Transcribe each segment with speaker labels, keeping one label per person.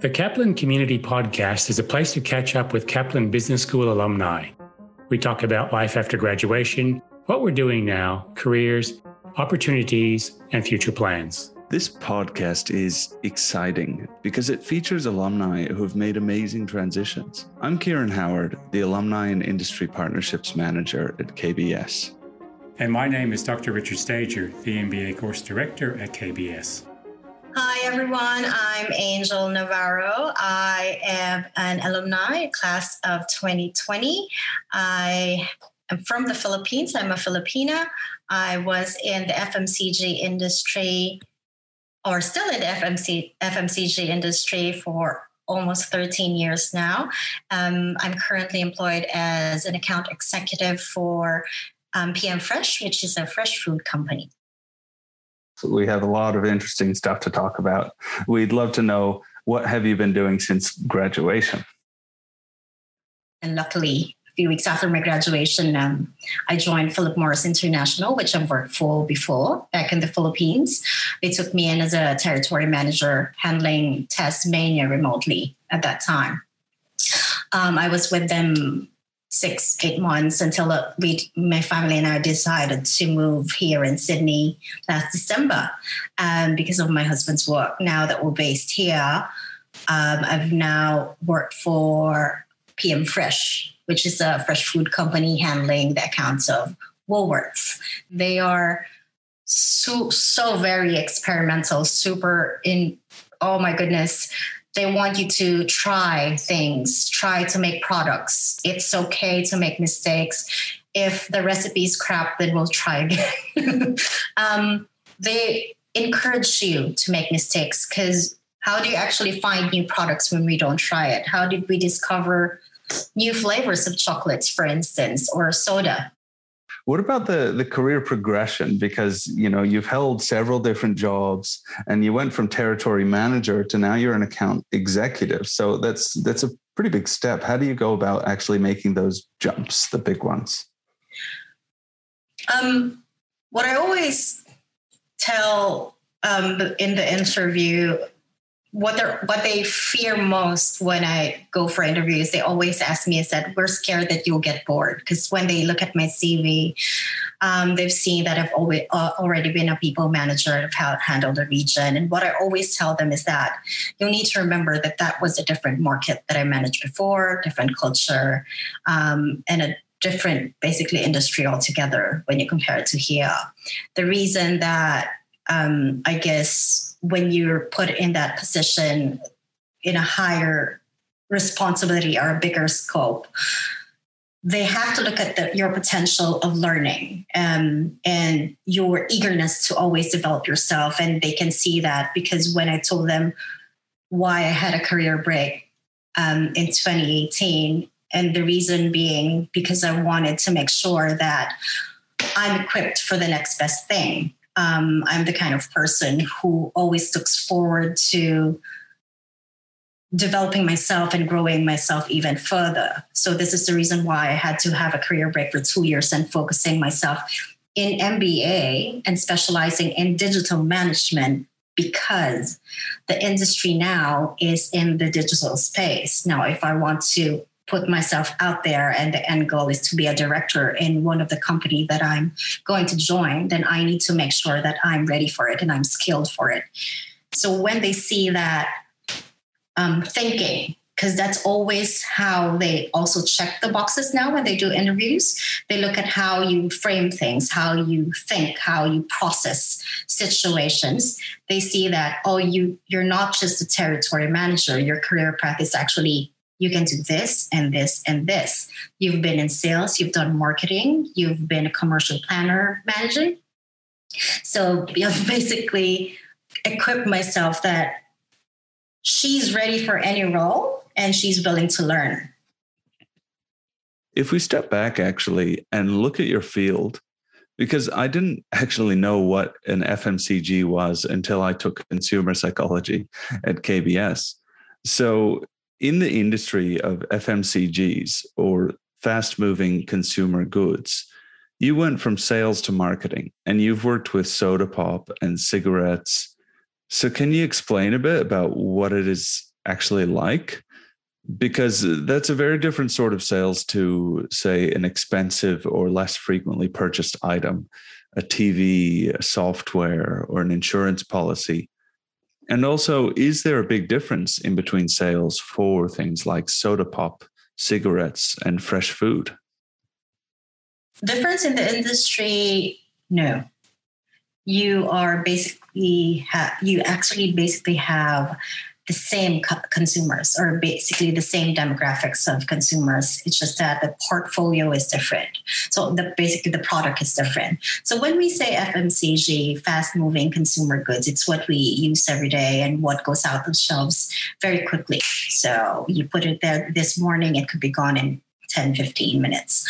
Speaker 1: The Kaplan Community Podcast is a place to catch up with Kaplan Business School alumni. We talk about life after graduation, what we're doing now, careers, opportunities, and future plans.
Speaker 2: This podcast is exciting because it features alumni who have made amazing transitions. I'm Kieran Howard, the Alumni and Industry Partnerships Manager at KBS.
Speaker 1: And my name is Dr. Richard Stager, the MBA Course Director at KBS.
Speaker 3: Hi, everyone. I'm Angel Navarro. I am an alumni, class of 2020. I am from the Philippines. I'm a Filipina. I was in the FMCG industry, or still in the FMC, FMCG industry for almost 13 years now. Um, I'm currently employed as an account executive for um, PM Fresh, which is a fresh food company
Speaker 2: we have a lot of interesting stuff to talk about. We'd love to know what have you been doing since graduation?
Speaker 3: And luckily, a few weeks after my graduation, um, I joined Philip Morris International, which I've worked for before back in the Philippines. They took me in as a territory manager handling Tasmania remotely at that time. Um, I was with them six, eight months until uh, we, my family and I decided to move here in Sydney last December um, because of my husband's work. Now that we're based here, um, I've now worked for PM Fresh, which is a fresh food company handling the accounts of Woolworths. They are so so very experimental, super in. Oh my goodness, they want you to try things, try to make products. It's okay to make mistakes. If the recipe is crap, then we'll try again. um, they encourage you to make mistakes because how do you actually find new products when we don't try it? How did we discover new flavors of chocolates, for instance, or soda?
Speaker 2: What about the the career progression? Because you know you've held several different jobs, and you went from territory manager to now you're an account executive. So that's that's a pretty big step. How do you go about actually making those jumps, the big ones?
Speaker 3: Um, what I always tell um, in the interview what they what they fear most when I go for interviews, they always ask me is that we're scared that you'll get bored because when they look at my CV, um, they've seen that I've always uh, already been a people manager and have handled a region. And what I always tell them is that you'll need to remember that that was a different market that I managed before, different culture, um, and a different basically industry altogether when you compare it to here. The reason that um, I guess when you're put in that position in a higher responsibility or a bigger scope they have to look at the, your potential of learning um, and your eagerness to always develop yourself. And they can see that because when i told them why i had a career break um, in 2018 and the reason being because i wanted to make sure that i'm equipped for the next best thing um, I'm the kind of person who always looks forward to developing myself and growing myself even further. So this is the reason why I had to have a career break for two years and focusing myself in MBA and specializing in digital management because the industry now is in the digital space. Now, if I want to put myself out there and the end goal is to be a director in one of the company that I'm going to join, then I need to make sure that I'm ready for it and I'm skilled for it. So when they see that um, thinking, because that's always how they also check the boxes now when they do interviews. They look at how you frame things, how you think, how you process situations. They see that oh, you you're not just a territory manager. Your career path is actually you can do this and this and this. You've been in sales, you've done marketing, you've been a commercial planner managing. So I've basically equipped myself that she's ready for any role and she's willing to learn.
Speaker 2: If we step back actually and look at your field, because I didn't actually know what an FMCG was until I took consumer psychology at KBS. So in the industry of FMCGs or fast moving consumer goods, you went from sales to marketing and you've worked with soda pop and cigarettes. So, can you explain a bit about what it is actually like because that's a very different sort of sales to say an expensive or less frequently purchased item a tv a software or an insurance policy and also is there a big difference in between sales for things like soda pop cigarettes and fresh food?
Speaker 3: Difference in the industry no. You are basically ha- you actually basically have the same co- consumers or basically the same demographics of consumers. It's just that the portfolio is different. So the basically the product is different. So when we say FMCG, fast moving consumer goods, it's what we use every day and what goes out the shelves very quickly. So you put it there this morning, it could be gone in 10, 15 minutes.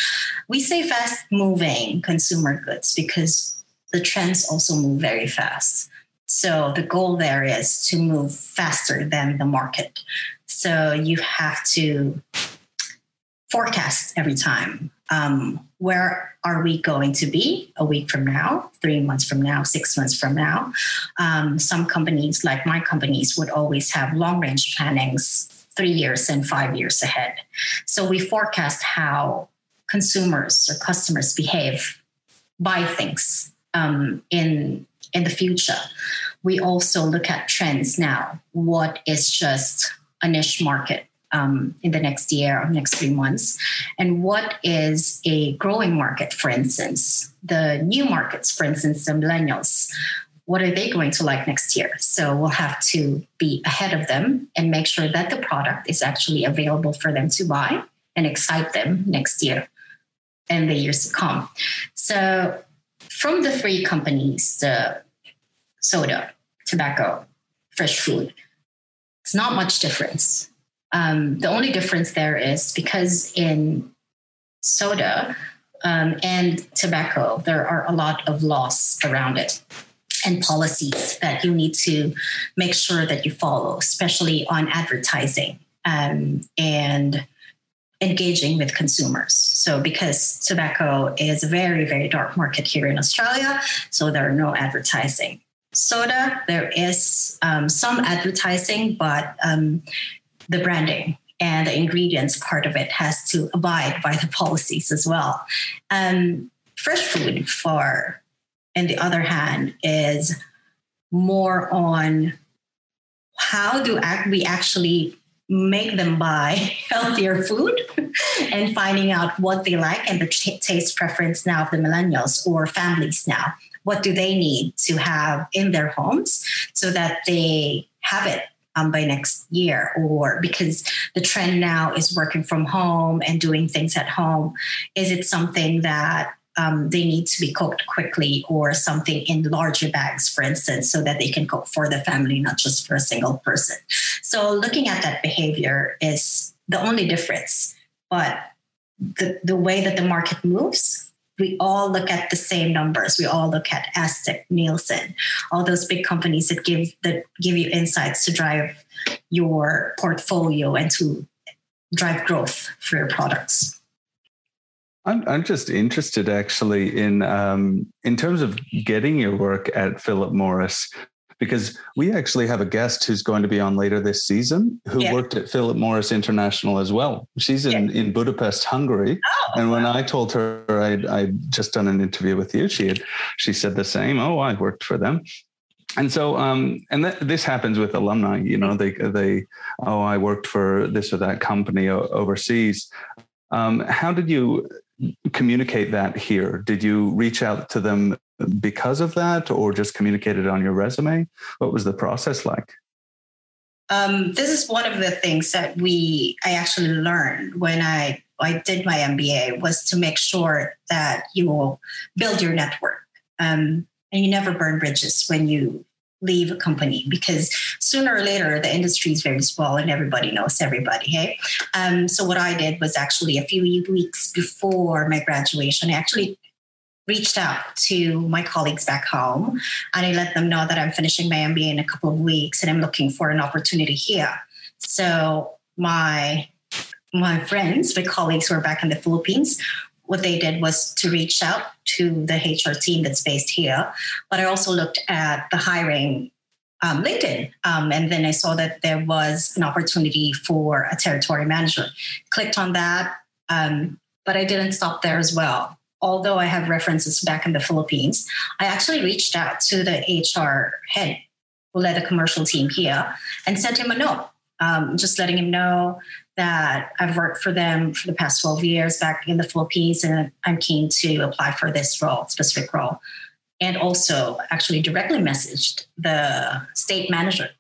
Speaker 3: We say fast moving consumer goods because the trends also move very fast. So the goal there is to move faster than the market. So you have to forecast every time. Um, where are we going to be a week from now, three months from now, six months from now? Um, some companies, like my companies, would always have long range plannings three years and five years ahead. So we forecast how consumers or customers behave, buy things um, in in the future. We also look at trends now. What is just a niche market um, in the next year or next three months? And what is a growing market, for instance? The new markets, for instance, the millennials. What are they going to like next year? So we'll have to be ahead of them and make sure that the product is actually available for them to buy and excite them next year and the years to come. So from the three companies, the soda, tobacco, fresh food, it's not much difference. Um, the only difference there is because in soda um, and tobacco, there are a lot of laws around it and policies that you need to make sure that you follow, especially on advertising um, and engaging with consumers. So, because tobacco is a very, very dark market here in Australia, so there are no advertising. Soda, there is um, some advertising, but um, the branding and the ingredients part of it has to abide by the policies as well. Um, fresh food, for and the other hand, is more on how do we actually make them buy healthier food and finding out what they like and the taste preference now of the millennials or families now. What do they need to have in their homes so that they have it um, by next year? Or because the trend now is working from home and doing things at home, is it something that um, they need to be cooked quickly or something in larger bags, for instance, so that they can cook for the family, not just for a single person. So looking at that behavior is the only difference. But the, the way that the market moves, we all look at the same numbers. We all look at Aztec, Nielsen, all those big companies that give that give you insights to drive your portfolio and to drive growth for your products.
Speaker 2: I'm I'm just interested actually in um, in terms of getting your work at Philip Morris because we actually have a guest who's going to be on later this season who yeah. worked at Philip Morris International as well. She's in, yeah. in Budapest, Hungary. Oh, and when wow. I told her I'd, I'd just done an interview with you, she had she said the same. Oh, I worked for them and so um, and th- this happens with alumni you know they they oh i worked for this or that company overseas um, how did you communicate that here? Did you reach out to them because of that or just communicate it on your resume? What was the process like?
Speaker 3: Um, this is one of the things that we I actually learned when I I did my MBA was to make sure that you will build your network. Um, and you never burn bridges when you leave a company because sooner or later the industry is very small and everybody knows everybody hey? Um, so what i did was actually a few weeks before my graduation i actually reached out to my colleagues back home and i let them know that i'm finishing my mba in a couple of weeks and i'm looking for an opportunity here. So my my friends my colleagues who are back in the philippines what they did was to reach out to the HR team that's based here. But I also looked at the hiring um, LinkedIn. Um, and then I saw that there was an opportunity for a territory manager. Clicked on that, um, but I didn't stop there as well. Although I have references back in the Philippines, I actually reached out to the HR head who led the commercial team here and sent him a note, um, just letting him know that I've worked for them for the past 12 years back in the Philippines and I'm keen to apply for this role, specific role and also actually directly messaged the state manager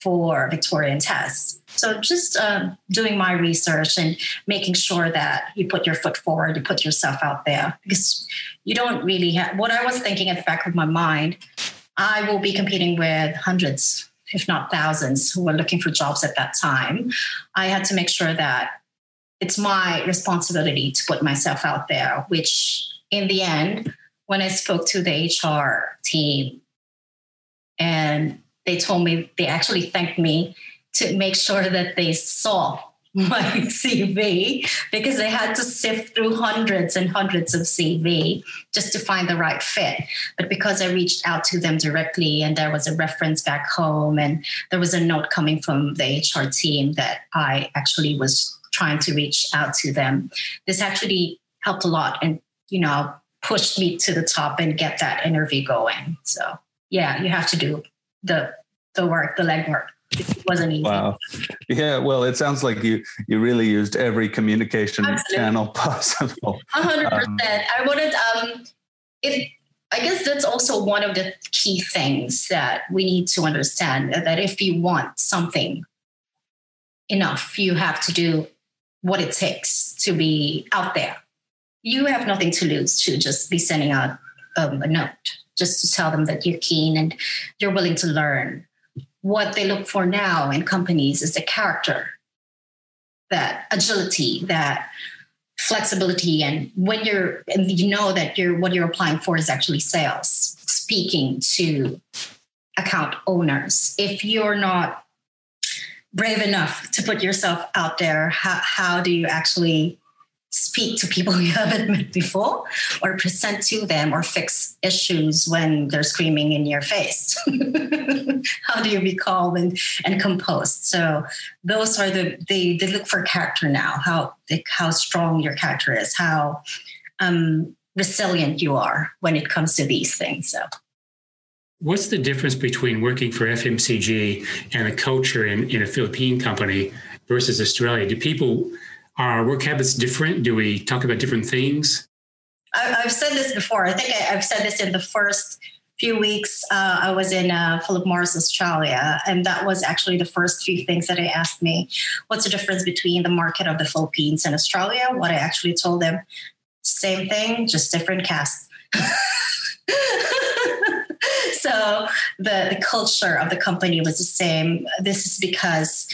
Speaker 3: for Victorian Test. So just uh, doing my research and making sure that you put your foot forward, you put yourself out there because you don't really have what I was thinking at the back of my mind. I will be competing with hundreds, if not thousands, who were looking for jobs at that time. I had to make sure that it's my responsibility to put myself out there, which in the end, when I spoke to the HR team and they told me they actually thanked me to make sure that they saw my CV because they had to sift through hundreds and hundreds of CV just to find the right fit. But because I reached out to them directly and there was a reference back home and there was a note coming from the HR team that I actually was trying to reach out to them, this actually helped a lot and, you know, pushed me to the top and get that interview going. So yeah, you have to do the the work, the legwork. It wasn't easy.
Speaker 2: Wow. Yeah. Well, it sounds like you you really used every communication Absolutely. channel possible.
Speaker 3: hundred um, percent. I wanted um it I guess that's also one of the key things that we need to understand that if you want something enough, you have to do what it takes to be out there you have nothing to lose to just be sending out um, a note just to tell them that you're keen and you're willing to learn. What they look for now in companies is the character, that agility, that flexibility, and when you're and you know that you're what you're applying for is actually sales, speaking to account owners. If you're not brave enough to put yourself out there, how, how do you actually speak to people you haven't met before or present to them or fix issues when they're screaming in your face. How do you be calm and, and composed? So those are the they, they look for character now how how strong your character is how um, resilient you are when it comes to these things so.
Speaker 1: What's the difference between working for FMCG and a culture in, in a Philippine company versus Australia? Do people are work habits different? Do we talk about different things?
Speaker 3: I, have said this before. I think I, have said this in the first few weeks. Uh, I was in uh, Philip Morris Australia, and that was actually the first few things that they asked me. What's the difference between the market of the Philippines and Australia? What I actually told them, same thing, just different cast. so the, the culture of the company was the same. This is because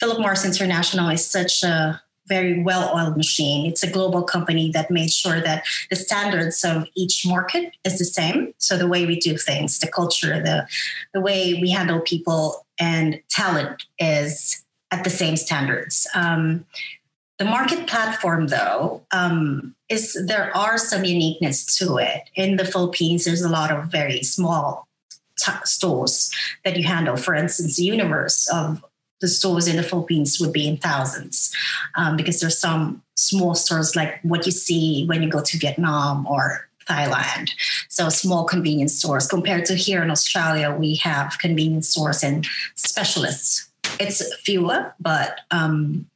Speaker 3: Philip Morris International is such a very well oiled machine. It's a global company that made sure that the standards of each market is the same. So the way we do things, the culture, the the way we handle people and talent is at the same standards. Um, the market platform, though, um, is there are some uniqueness to it. In the Philippines, there's a lot of very small t- stores that you handle. For instance, the universe of the stores in the Philippines would be in thousands um, because there's some small stores like what you see when you go to Vietnam or Thailand. So small convenience stores compared to here in Australia, we have convenience stores and specialists. It's fewer, but um,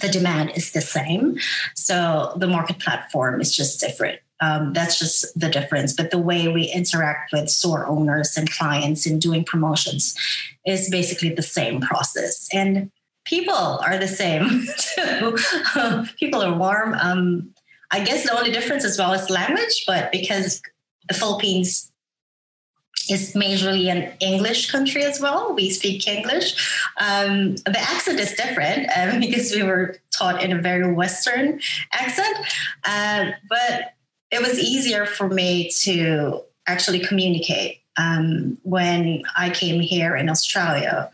Speaker 3: the demand is the same. So the market platform is just different. Um, that's just the difference. But the way we interact with store owners and clients in doing promotions is basically the same process. And people are the same too. people are warm. Um, I guess the only difference as well is language, but because the Philippines is majorly an English country as well. We speak English. Um, the accent is different um, because we were taught in a very Western accent. Uh, but it was easier for me to actually communicate um, when I came here in Australia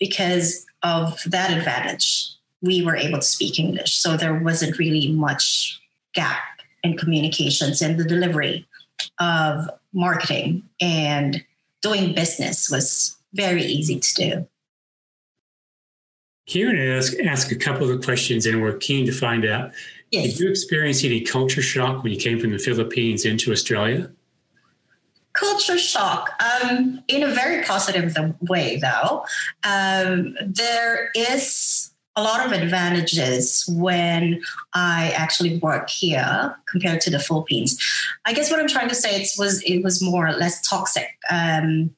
Speaker 3: because of that advantage. We were able to speak English, so there wasn't really much gap in communications and the delivery of marketing and doing business was very easy to do.
Speaker 1: Kieran ask, ask a couple of questions, and we're keen to find out. Yes. Did you experience any culture shock when you came from the Philippines into Australia?
Speaker 3: culture shock um, in a very positive way though um, there is a lot of advantages when i actually work here compared to the philippines i guess what i'm trying to say it was it was more less toxic um,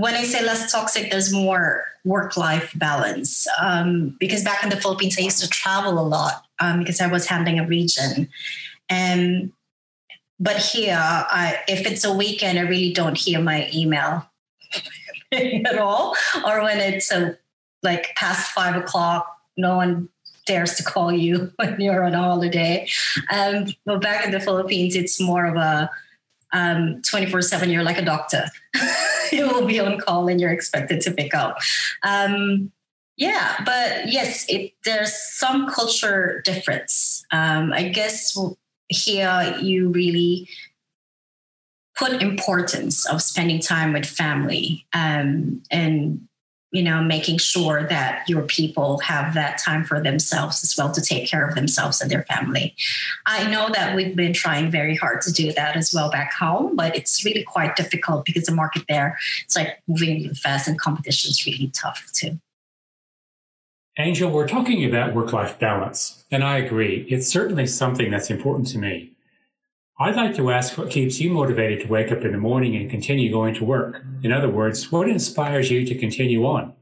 Speaker 3: when i say less toxic there's more work-life balance um, because back in the philippines i used to travel a lot um, because i was handling a region and but here, I, if it's a weekend, I really don't hear my email at all. Or when it's a, like past five o'clock, no one dares to call you when you're on holiday. Um, but back in the Philippines, it's more of a um, 24 7, you're like a doctor. you will be on call and you're expected to pick up. Um, yeah, but yes, it, there's some culture difference. Um, I guess here you really put importance of spending time with family um, and you know making sure that your people have that time for themselves as well to take care of themselves and their family i know that we've been trying very hard to do that as well back home but it's really quite difficult because the market there it's like moving really fast and competition is really tough too
Speaker 1: Angel, we're talking about work life balance, and I agree. It's certainly something that's important to me. I'd like to ask what keeps you motivated to wake up in the morning and continue going to work. In other words, what inspires you to continue on?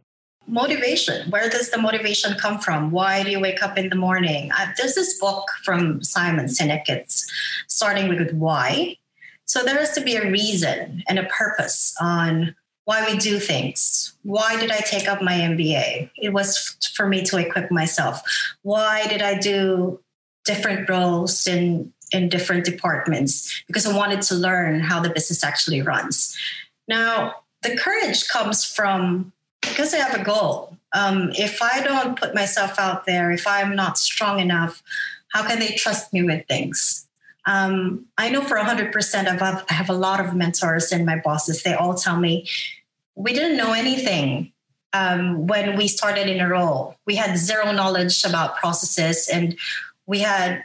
Speaker 3: Motivation. Where does the motivation come from? Why do you wake up in the morning? Uh, there's this book from Simon Sinek. It's starting with why. So there has to be a reason and a purpose on why we do things. Why did I take up my MBA? It was for me to equip myself. Why did I do different roles in in different departments? Because I wanted to learn how the business actually runs. Now, the courage comes from because I have a goal. Um, if I don't put myself out there, if I'm not strong enough, how can they trust me with things? Um, I know for 100% I've, I have a lot of mentors and my bosses. They all tell me, we didn't know anything um, when we started in a role. We had zero knowledge about processes, and we had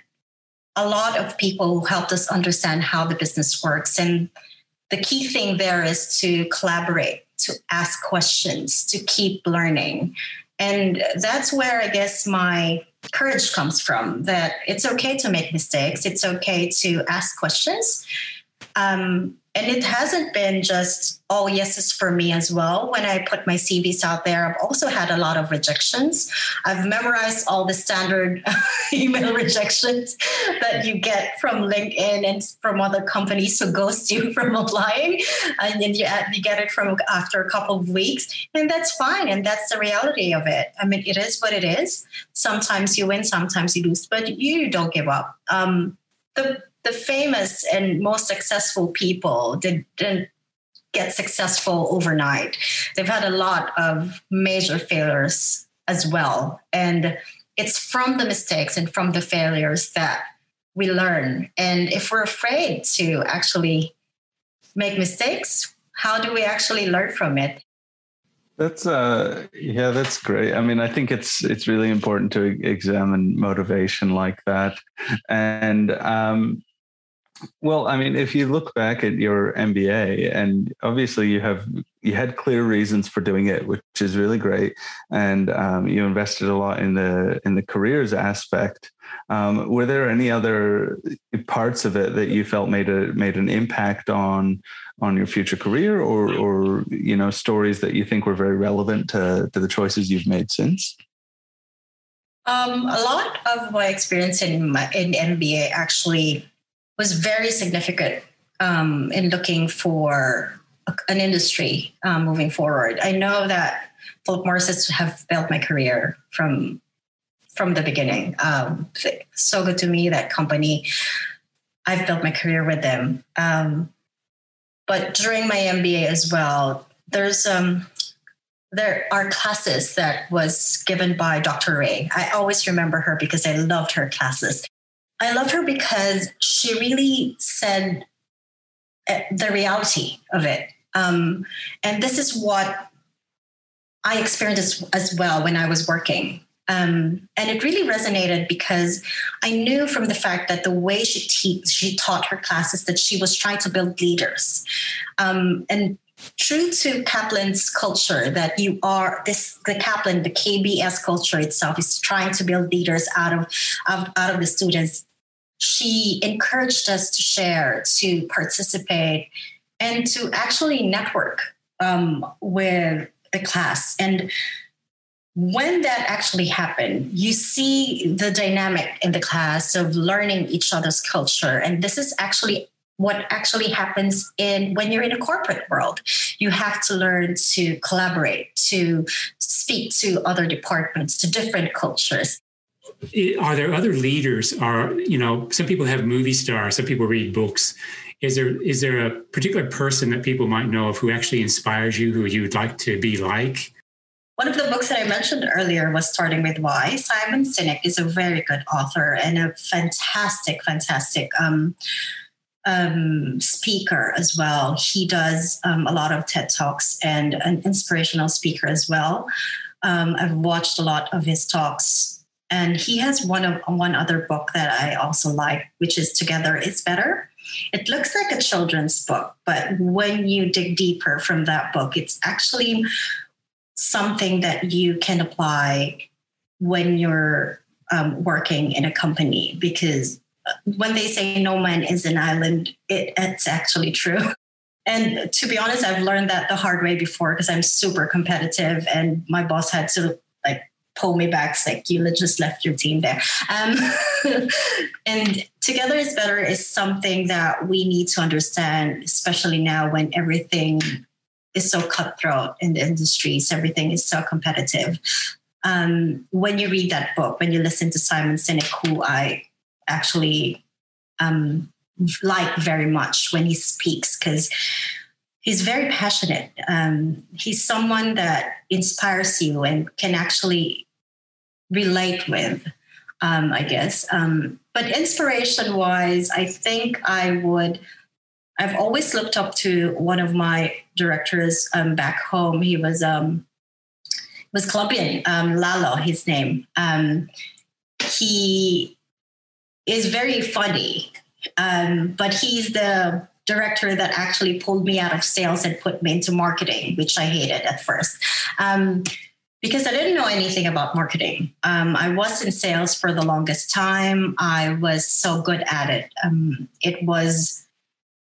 Speaker 3: a lot of people who helped us understand how the business works. And the key thing there is to collaborate, to ask questions, to keep learning. And that's where I guess my courage comes from that it's okay to make mistakes, it's okay to ask questions. Um, and it hasn't been just all yeses for me as well. When I put my CVs out there, I've also had a lot of rejections. I've memorized all the standard email rejections that you get from LinkedIn and from other companies who ghost you from applying. And then you, you get it from after a couple of weeks. And that's fine. And that's the reality of it. I mean, it is what it is. Sometimes you win, sometimes you lose, but you don't give up. Um, the the famous and most successful people didn't get successful overnight. They've had a lot of major failures as well. And it's from the mistakes and from the failures that we learn. And if we're afraid to actually make mistakes, how do we actually learn from it?
Speaker 2: That's uh yeah, that's great. I mean, I think it's it's really important to examine motivation like that. And um well, I mean, if you look back at your MBA, and obviously you have you had clear reasons for doing it, which is really great, and um, you invested a lot in the in the careers aspect. Um, were there any other parts of it that you felt made a made an impact on on your future career, or or you know stories that you think were very relevant to to the choices you've made since?
Speaker 3: Um, a lot of my experience in my, in MBA actually was very significant um, in looking for an industry um, moving forward. I know that Philip Morris have built my career from from the beginning. Um, so good to me that company. I've built my career with them. Um, but during my MBA as well, there's um, there are classes that was given by Dr. Ray. I always remember her because I loved her classes. I love her because she really said eh, the reality of it. Um, and this is what I experienced as, as well when I was working. Um, and it really resonated because I knew from the fact that the way she she taught her classes that she was trying to build leaders. Um, and true to Kaplan's culture, that you are this the Kaplan, the KBS culture itself is trying to build leaders out of out of the students. She encouraged us to share, to participate, and to actually network um, with the class. And when that actually happened, you see the dynamic in the class of learning each other's culture. And this is actually what actually happens in when you're in a corporate world. You have to learn to collaborate, to speak to other departments, to different cultures.
Speaker 1: Are there other leaders? Are you know, some people have movie stars, some people read books. Is there is there a particular person that people might know of who actually inspires you, who you'd like to be like?
Speaker 3: One of the books that I mentioned earlier was Starting with Why. Simon Sinek is a very good author and a fantastic, fantastic um, um, speaker as well. He does um, a lot of TED Talks and an inspirational speaker as well. Um, I've watched a lot of his talks, and he has one of one other book that I also like, which is Together is Better. It looks like a children's book, but when you dig deeper from that book, it's actually something that you can apply when you're um, working in a company because uh, when they say no man is an island, it, it's actually true. And to be honest, I've learned that the hard way before because I'm super competitive and my boss had to like pull me back. It's like you just left your team there. Um, and together is better is something that we need to understand, especially now when everything is so cutthroat in the industries, everything is so competitive. Um, when you read that book, when you listen to Simon Sinek, who I actually um, like very much when he speaks, because he's very passionate. Um, he's someone that inspires you and can actually relate with, um, I guess. Um, but inspiration wise, I think I would I've always looked up to one of my directors um, back home. He was um, was Colombian, um, Lalo, his name. Um, he is very funny, but he's the director that actually pulled me out of sales and put me into marketing, which I hated at first. Um, because I didn't know anything about marketing. Um, I was in sales for the longest time. I was so good at it. Um, it was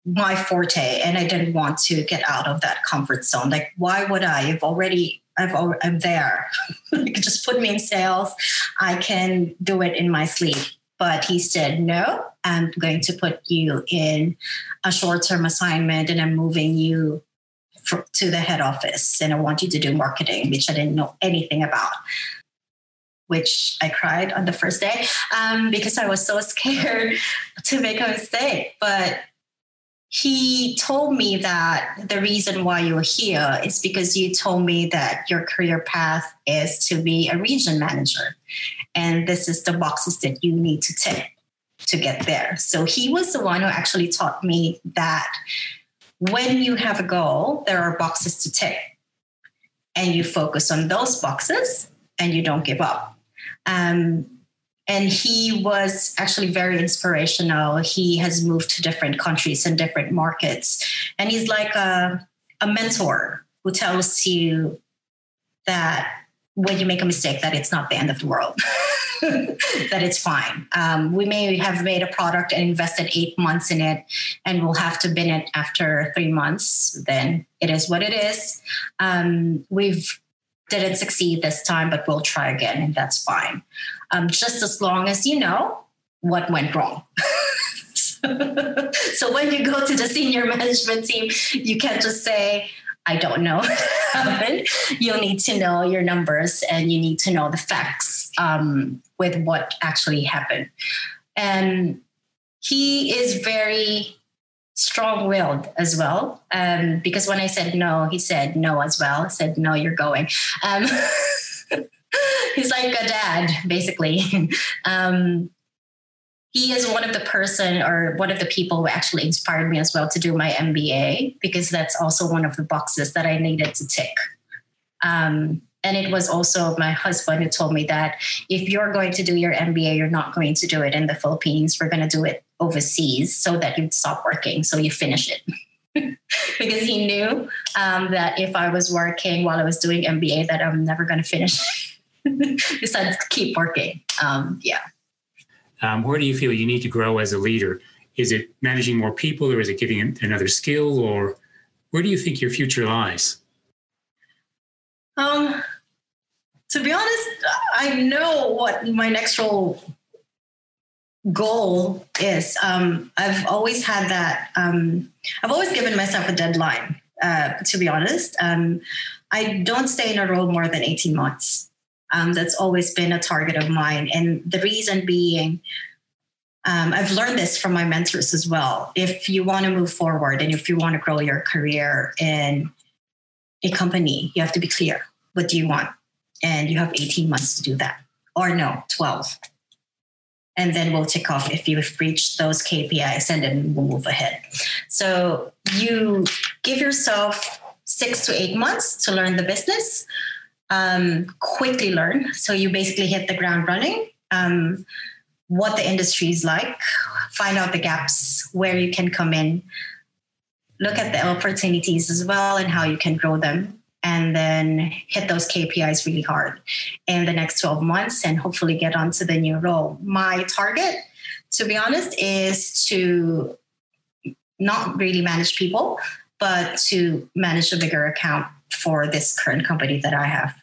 Speaker 3: my forte and I didn't want to get out of that comfort zone. Like, why would I? I've already, I've I'm there. just put me in sales. I can do it in my sleep. But he said, no, I'm going to put you in a short term assignment and I'm moving you for, to the head office and I want you to do marketing, which I didn't know anything about which I cried on the first day um, because I was so scared to make a mistake. But he told me that the reason why you're here is because you told me that your career path is to be a region manager. And this is the boxes that you need to tick to get there. So he was the one who actually taught me that when you have a goal, there are boxes to tick. And you focus on those boxes and you don't give up. Um, and he was actually very inspirational. He has moved to different countries and different markets. And he's like a, a mentor who tells you that when you make a mistake, that it's not the end of the world, that it's fine. Um, we may have made a product and invested eight months in it, and we'll have to bin it after three months. Then it is what it is. Um, we've didn't succeed this time, but we'll try again, and that's fine. Um, just as long as you know what went wrong. so when you go to the senior management team, you can't just say, I don't know. You'll need to know your numbers and you need to know the facts um, with what actually happened. And he is very strong-willed as well. Um, because when i said no he said no as well. I said no you're going. Um, he's like a dad basically. Um, he is one of the person or one of the people who actually inspired me as well to do my mba because that's also one of the boxes that i needed to tick um, and it was also my husband who told me that if you're going to do your MBA, you're not going to do it in the Philippines. We're going to do it overseas so that you'd stop working, so you finish it. because he knew um, that if I was working while I was doing MBA, that I'm never going to finish. To keep working. Um, yeah.
Speaker 1: Um, where do you feel you need to grow as a leader? Is it managing more people, or is it giving another skill, or where do you think your future lies?
Speaker 3: Um, to be honest, I know what my next role goal is. Um, I've always had that. Um, I've always given myself a deadline. Uh, to be honest, um, I don't stay in a role more than eighteen months. Um, that's always been a target of mine, and the reason being. Um, I've learned this from my mentors as well. If you want to move forward and if you want to grow your career in a company, you have to be clear. What do you want? And you have 18 months to do that. Or no, 12 and then we'll tick off if you've reached those KPIs and then we'll move ahead. So you give yourself six to eight months to learn the business, um, quickly learn. So you basically hit the ground running. Um, what the industry is like, find out the gaps where you can come in, look at the opportunities as well and how you can grow them and then hit those KPIs really hard in the next 12 months and hopefully get onto the new role. My target, to be honest, is to not really manage people, but to manage a bigger account for this current company that I have.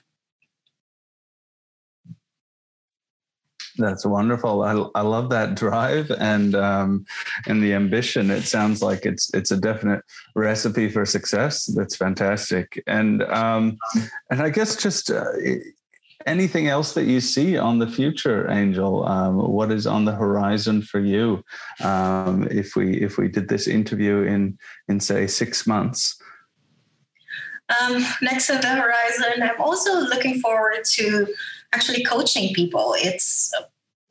Speaker 2: That's wonderful. I, I love that drive and um, and the ambition. It sounds like it's it's a definite recipe for success. That's fantastic. And um, and I guess just uh, anything else that you see on the future, Angel. Um, what is on the horizon for you? Um, if we if we did this interview in in say six months.
Speaker 3: Um, next on the horizon, I'm also looking forward to actually coaching people. It's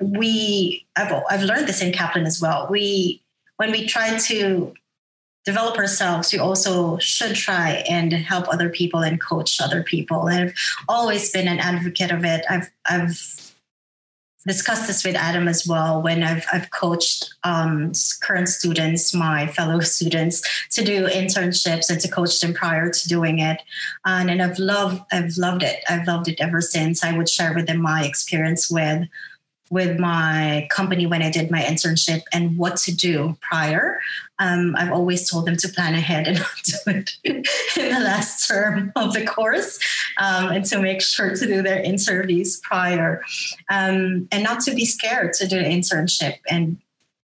Speaker 3: we I've I've learned this in Kaplan as well. We when we try to develop ourselves, we also should try and help other people and coach other people. I've always been an advocate of it. I've I've discussed this with Adam as well when I've, I've coached um, current students, my fellow students, to do internships and to coach them prior to doing it. And, and I've loved I've loved it. I've loved it ever since. I would share with them my experience with with my company when I did my internship and what to do prior. Um, I've always told them to plan ahead and not do it in the last term of the course um, and to make sure to do their interviews prior um, and not to be scared to do an internship and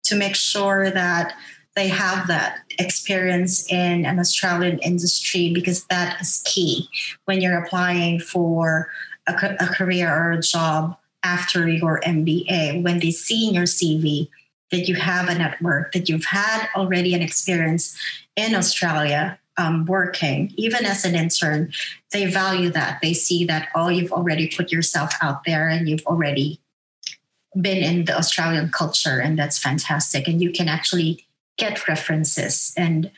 Speaker 3: to make sure that they have that experience in an Australian industry because that is key when you're applying for a, a career or a job after your MBA, when they see in your CV that you have a network, that you've had already an experience in Australia um, working, even as an intern, they value that. They see that, oh, you've already put yourself out there and you've already been in the Australian culture, and that's fantastic. And you can actually get references. And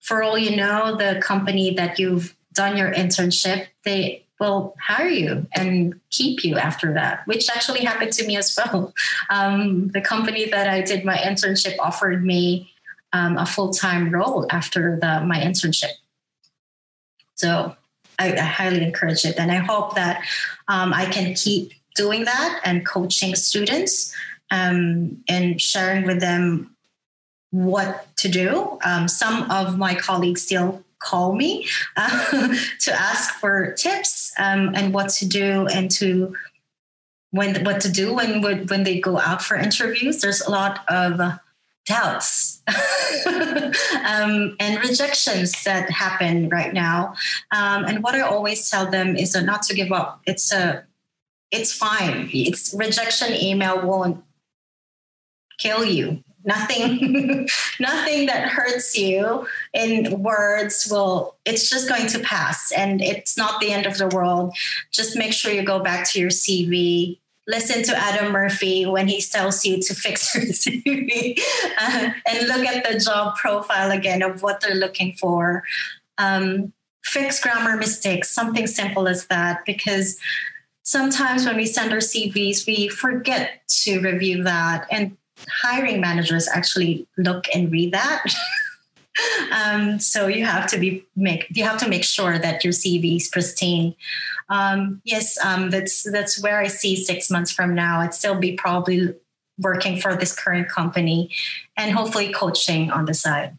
Speaker 3: for all you know, the company that you've done your internship, they will hire you and keep you after that, which actually happened to me as well. Um, the company that I did my internship offered me um, a full time role after the, my internship. So I, I, highly encourage it. And I hope that um, I can keep doing that and coaching students um, and sharing with them what to do. Um, some of my colleagues still call me uh, to ask for tips um, and what to do and to when what to do when when they go out for interviews. There's a lot of doubts um, and rejections that happen right now. Um, and what I always tell them is not to give up. It's a it's fine. It's rejection email won't kill you nothing nothing that hurts you in words will it's just going to pass and it's not the end of the world just make sure you go back to your cv listen to adam murphy when he tells you to fix your cv uh, and look at the job profile again of what they're looking for um, fix grammar mistakes, something simple as that, because sometimes when we send our CVs, we forget to review that. And hiring managers actually look and read that. um, so you have to be make you have to make sure that your CV is pristine. Um, yes, um, that's that's where I see six months from now. I'd still be probably working for this current company, and hopefully coaching on the side.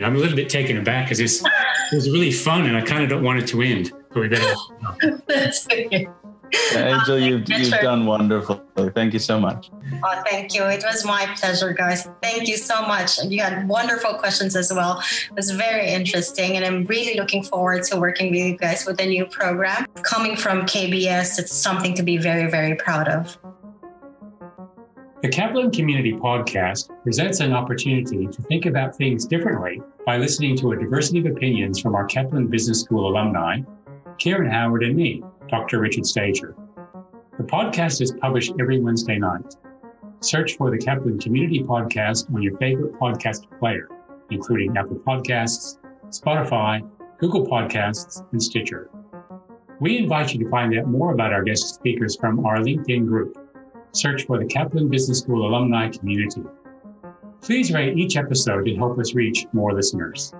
Speaker 1: I'm a little bit taken aback because it was really fun, and I kind of don't want it to end. So we better.
Speaker 3: that's okay.
Speaker 2: Yeah, Angel, you've, you've done wonderfully. Thank you so much.
Speaker 3: Oh, thank you. It was my pleasure, guys. Thank you so much. And you had wonderful questions as well. It was very interesting. And I'm really looking forward to working with you guys with the new program. Coming from KBS, it's something to be very, very proud of.
Speaker 1: The Kaplan Community Podcast presents an opportunity to think about things differently by listening to a diversity of opinions from our Kaplan Business School alumni, Karen Howard, and me. Dr. Richard Stager. The podcast is published every Wednesday night. Search for the Kaplan Community Podcast on your favorite podcast player, including Apple Podcasts, Spotify, Google Podcasts, and Stitcher. We invite you to find out more about our guest speakers from our LinkedIn group. Search for the Kaplan Business School alumni community. Please rate each episode to help us reach more listeners.